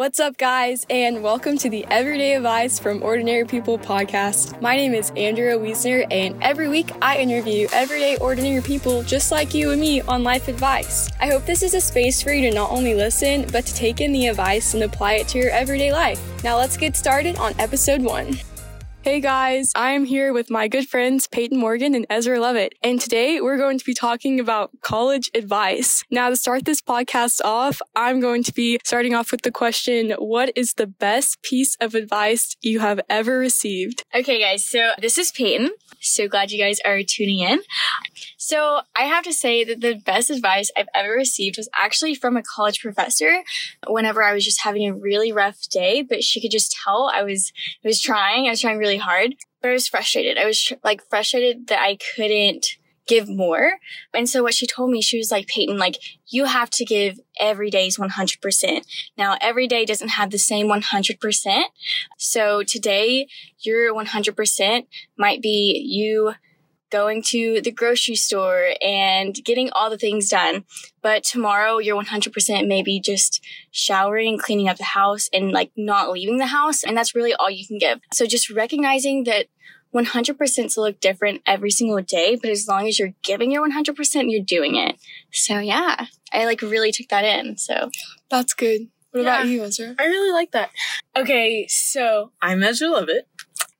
What's up, guys, and welcome to the Everyday Advice from Ordinary People podcast. My name is Andrea Wiesner, and every week I interview everyday ordinary people just like you and me on life advice. I hope this is a space for you to not only listen, but to take in the advice and apply it to your everyday life. Now, let's get started on episode one. Hey guys, I am here with my good friends Peyton Morgan and Ezra Levitt, and today we're going to be talking about college advice. Now, to start this podcast off, I'm going to be starting off with the question What is the best piece of advice you have ever received? Okay, guys, so this is Peyton. So glad you guys are tuning in. So, I have to say that the best advice I've ever received was actually from a college professor whenever I was just having a really rough day, but she could just tell I was I was trying, I was trying really hard, but I was frustrated. I was like frustrated that I couldn't give more. And so what she told me, she was like, Peyton, like you have to give every day's 100%. Now, every day doesn't have the same 100%. So today your 100% might be you going to the grocery store and getting all the things done. But tomorrow you're 100% may be just showering, cleaning up the house and like not leaving the house. And that's really all you can give. So just recognizing that 100% to look different every single day, but as long as you're giving your 100%, you're doing it. So yeah, I like really took that in. So that's good. What yeah, about you, Ezra? I really like that. Okay, so I'm Ezra Levitt.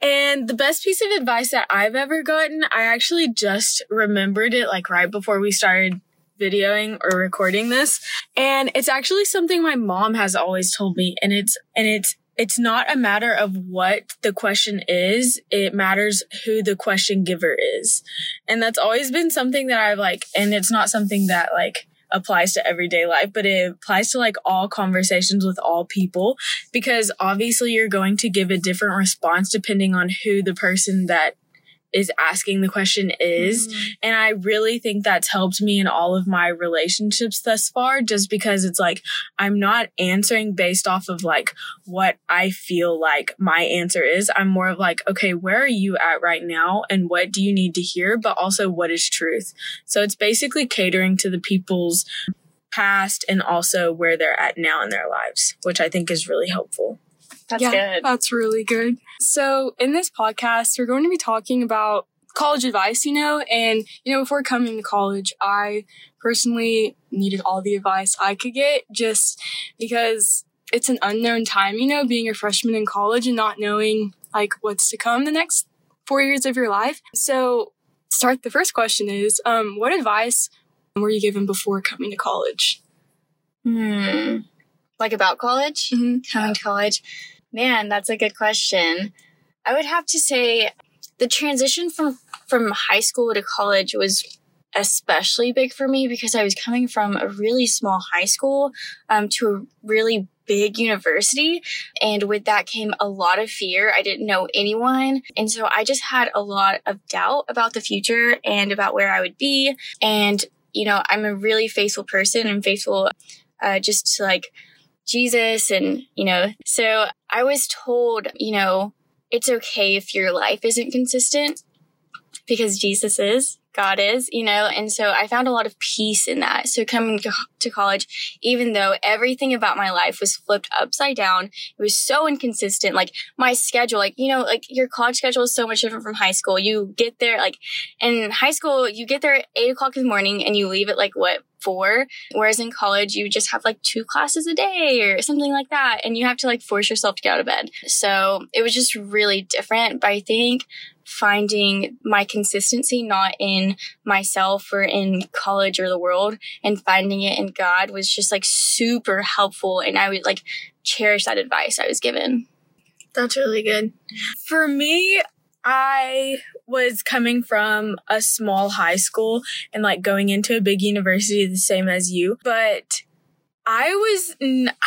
And the best piece of advice that I've ever gotten, I actually just remembered it like right before we started videoing or recording this. And it's actually something my mom has always told me. And it's, and it's, it's not a matter of what the question is. It matters who the question giver is. And that's always been something that I've like, and it's not something that like, applies to everyday life, but it applies to like all conversations with all people because obviously you're going to give a different response depending on who the person that is asking the question is. Mm-hmm. And I really think that's helped me in all of my relationships thus far, just because it's like, I'm not answering based off of like what I feel like my answer is. I'm more of like, okay, where are you at right now? And what do you need to hear? But also what is truth? So it's basically catering to the people's past and also where they're at now in their lives, which I think is really helpful. That's yeah, good. That's really good. So, in this podcast, we're going to be talking about college advice, you know, and, you know, before coming to college, I personally needed all the advice I could get just because it's an unknown time, you know, being a freshman in college and not knowing like what's to come the next four years of your life. So, start the first question is, um, what advice were you given before coming to college? Hmm. Like about college? Mm-hmm. Coming to college? Man, that's a good question. I would have to say the transition from from high school to college was especially big for me because I was coming from a really small high school um, to a really big university. And with that came a lot of fear. I didn't know anyone. And so I just had a lot of doubt about the future and about where I would be. And, you know, I'm a really faithful person and faithful uh, just to like Jesus and, you know, so I was told, you know, it's okay if your life isn't consistent because Jesus is, God is, you know, and so I found a lot of peace in that. So coming to college, even though everything about my life was flipped upside down, it was so inconsistent. Like my schedule, like, you know, like your college schedule is so much different from high school. You get there, like, in high school, you get there at eight o'clock in the morning and you leave at like what, four. Whereas in college, you just have like two classes a day or something like that. And you have to like force yourself to get out of bed. So it was just really different. But I think finding my consistency not in myself or in college or the world and finding it in God was just like super helpful and I would like cherish that advice I was given. That's really good. For me, I was coming from a small high school and like going into a big university the same as you, but I was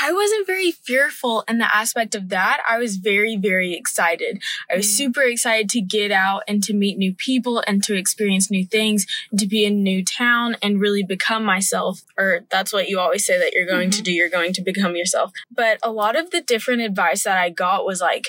I wasn't very fearful in the aspect of that. I was very very excited. I was mm. super excited to get out and to meet new people and to experience new things and to be in a new town and really become myself. Or that's what you always say that you're going mm-hmm. to do. You're going to become yourself. But a lot of the different advice that I got was like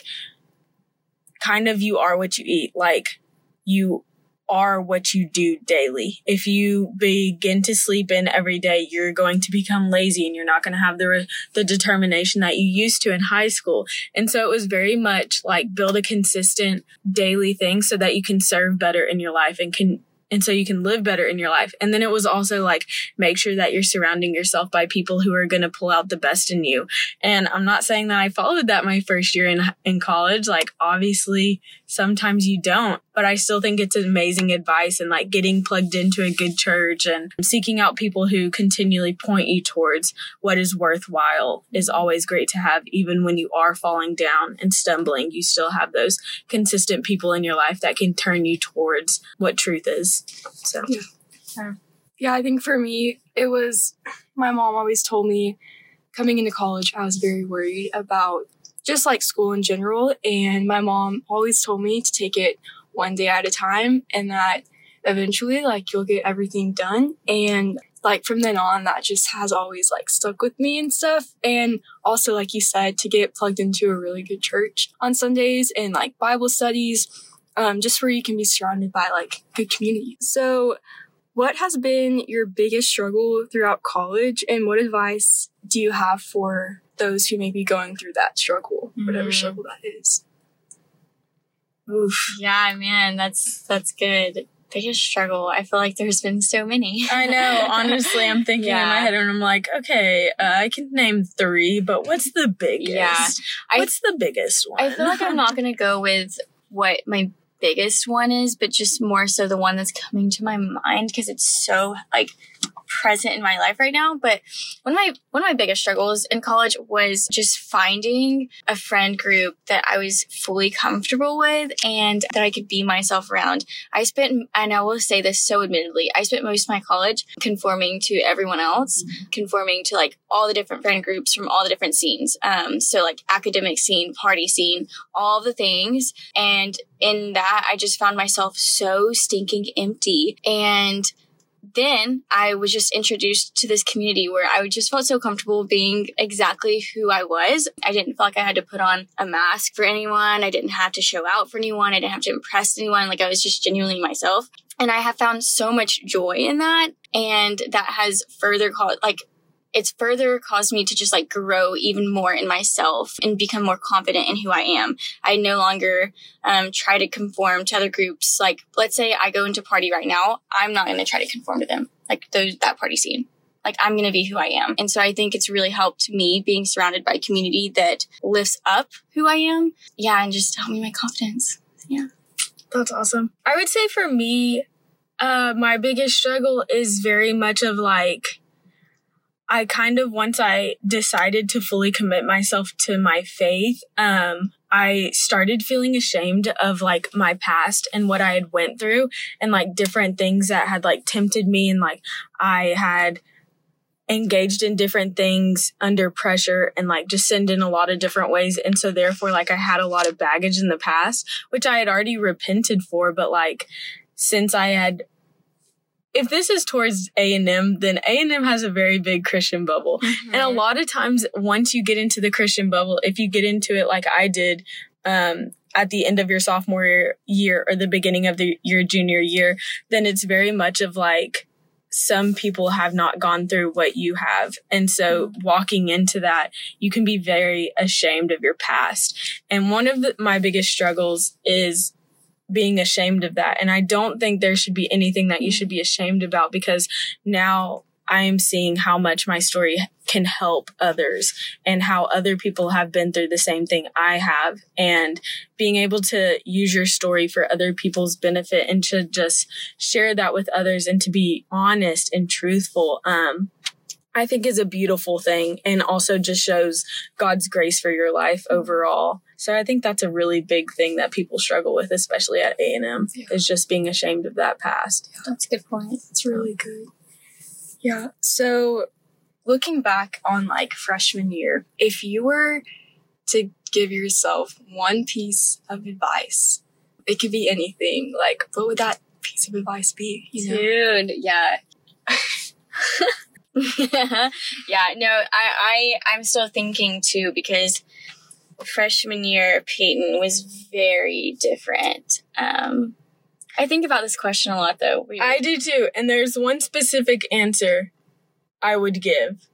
kind of you are what you eat. Like you are what you do daily. If you begin to sleep in every day, you're going to become lazy and you're not going to have the the determination that you used to in high school. And so it was very much like build a consistent daily thing so that you can serve better in your life and can and so you can live better in your life. And then it was also like make sure that you're surrounding yourself by people who are going to pull out the best in you. And I'm not saying that I followed that my first year in in college. Like obviously sometimes you don't, but I still think it's amazing advice and like getting plugged into a good church and seeking out people who continually point you towards what is worthwhile is always great to have even when you are falling down and stumbling. You still have those consistent people in your life that can turn you towards what truth is. So, yeah. Yeah, I think for me, it was my mom always told me coming into college, I was very worried about just like school in general. And my mom always told me to take it one day at a time and that eventually, like, you'll get everything done. And like from then on, that just has always like stuck with me and stuff. And also, like you said, to get plugged into a really good church on Sundays and like Bible studies um, just where you can be surrounded by like good community. So, what has been your biggest struggle throughout college, and what advice do you have for those who may be going through that struggle, mm-hmm. whatever struggle that is? Oof. Yeah, man, that's that's good. Biggest struggle. I feel like there's been so many. I know. Honestly, I'm thinking yeah. in my head, and I'm like, okay, uh, I can name three, but what's the biggest? Yeah, what's I, the biggest one? I feel like I'm not gonna go with what my biggest one is, but just more so the one that's coming to my mind because it's so like present in my life right now. But one of my one of my biggest struggles in college was just finding a friend group that I was fully comfortable with and that I could be myself around. I spent and I will say this so admittedly, I spent most of my college conforming to everyone else, mm-hmm. conforming to like all the different friend groups from all the different scenes. Um, so like academic scene, party scene, all the things. And in that, I just found myself so stinking empty and then I was just introduced to this community where I just felt so comfortable being exactly who I was. I didn't feel like I had to put on a mask for anyone. I didn't have to show out for anyone. I didn't have to impress anyone. Like I was just genuinely myself. And I have found so much joy in that. And that has further called, like, it's further caused me to just like grow even more in myself and become more confident in who I am. I no longer um, try to conform to other groups. Like, let's say I go into party right now, I'm not going to try to conform to them, like those that party scene. Like I'm going to be who I am. And so I think it's really helped me being surrounded by a community that lifts up who I am. Yeah, and just help me my confidence. Yeah. That's awesome. I would say for me, uh, my biggest struggle is very much of like I kind of once I decided to fully commit myself to my faith, um, I started feeling ashamed of like my past and what I had went through and like different things that had like tempted me and like I had engaged in different things under pressure and like just sinned in a lot of different ways. And so therefore like I had a lot of baggage in the past, which I had already repented for, but like since I had if this is towards A&M, then A&M has a very big Christian bubble. Mm-hmm. And a lot of times once you get into the Christian bubble, if you get into it like I did, um, at the end of your sophomore year or the beginning of the, your junior year, then it's very much of like, some people have not gone through what you have. And so mm-hmm. walking into that, you can be very ashamed of your past. And one of the, my biggest struggles is being ashamed of that. And I don't think there should be anything that you should be ashamed about because now I am seeing how much my story can help others and how other people have been through the same thing I have and being able to use your story for other people's benefit and to just share that with others and to be honest and truthful. Um, I think is a beautiful thing and also just shows God's grace for your life overall. So I think that's a really big thing that people struggle with, especially at A and M, yeah. is just being ashamed of that past. Yeah, that's a good point. It's really good. Yeah. So looking back on like freshman year, if you were to give yourself one piece of advice, it could be anything. Like, what would that piece of advice be? You know? Dude, yeah. yeah, no, I, I, I'm still thinking too because freshman year, Peyton was very different. Um, I think about this question a lot though. We- I do too. And there's one specific answer I would give.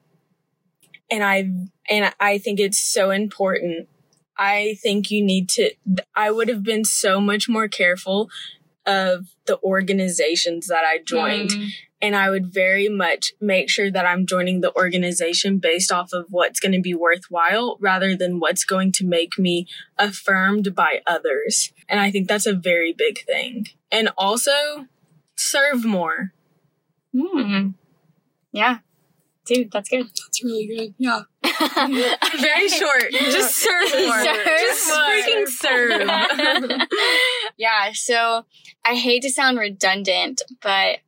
And I and I think it's so important. I think you need to I would have been so much more careful of the organizations that I joined. Mm. And I would very much make sure that I'm joining the organization based off of what's going to be worthwhile rather than what's going to make me affirmed by others. And I think that's a very big thing. And also, serve more. Hmm. Yeah. Dude, that's good. That's really good. Yeah. Very short. Just serve more. Serve Just more. freaking serve. yeah, so I hate to sound redundant, but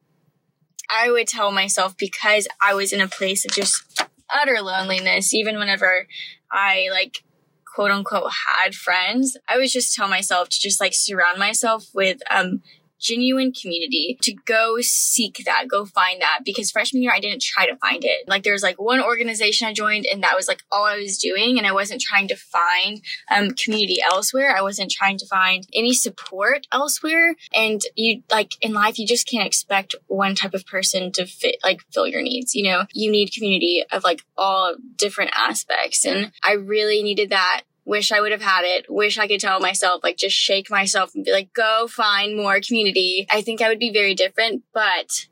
I would tell myself because I was in a place of just utter loneliness, even whenever I like quote unquote had friends, I would just tell myself to just like surround myself with um genuine community to go seek that, go find that. Because freshman year, I didn't try to find it. Like there was like one organization I joined and that was like all I was doing. And I wasn't trying to find um, community elsewhere. I wasn't trying to find any support elsewhere. And you like in life, you just can't expect one type of person to fit, like fill your needs. You know, you need community of like all different aspects. And I really needed that wish I would have had it. Wish I could tell myself, like, just shake myself and be like, go find more community. I think I would be very different, but,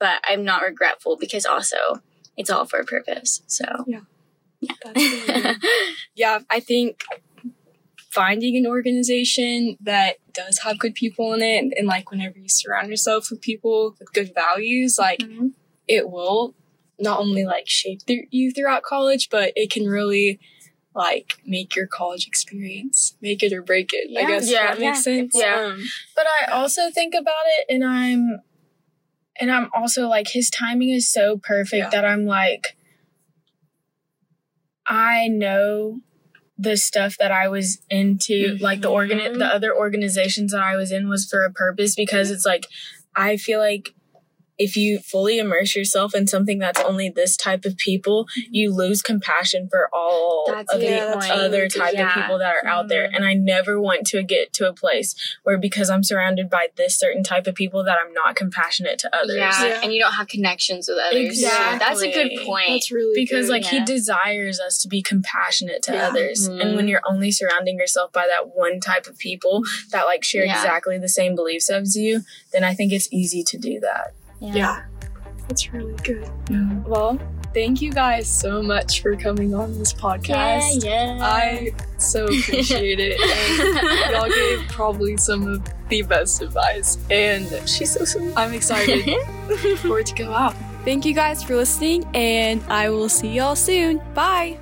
but I'm not regretful because also it's all for a purpose. So, yeah. good. yeah, I think finding an organization that does have good people in it, and, like whenever you surround yourself with people with good values, like Mhm. it will not only like shape th- you throughout college, but it can really like make your college experience, make it or break it. I guess Yeah. that makes Yeah. sense. Yeah. Um, But I also think about it and I'm and I'm also like his timing is so perfect Yeah. that I'm like I know the stuff that I was into like the organ Mhm. the other organizations that I was in was for a purpose because it's like I feel like if you fully immerse yourself in something that's only this type of people, you lose compassion for all That's of a the good point. other type Yeah. of people that are out there. Mhm. And I never want to get to a place where because I'm surrounded by this certain type of people that I'm not compassionate to others. Yeah. Yeah. and you don't have connections with others. Exactly. That's a good point. That's really Because good. like he desires us to be compassionate to Yeah. others. Mhm. And when you're only surrounding yourself by that one type of people that like share Yeah. exactly the same beliefs as you, then I think it's easy to do that. Yeah, that's really good. Mm. Well, thank you guys so much for coming on this Yeah, podcast. yeah. I so appreciate it. And y'all gave probably some of the best advice. And She's so sweet. I'm excited for it to go out. Thank you guys for listening, and I will see y'all soon. Bye.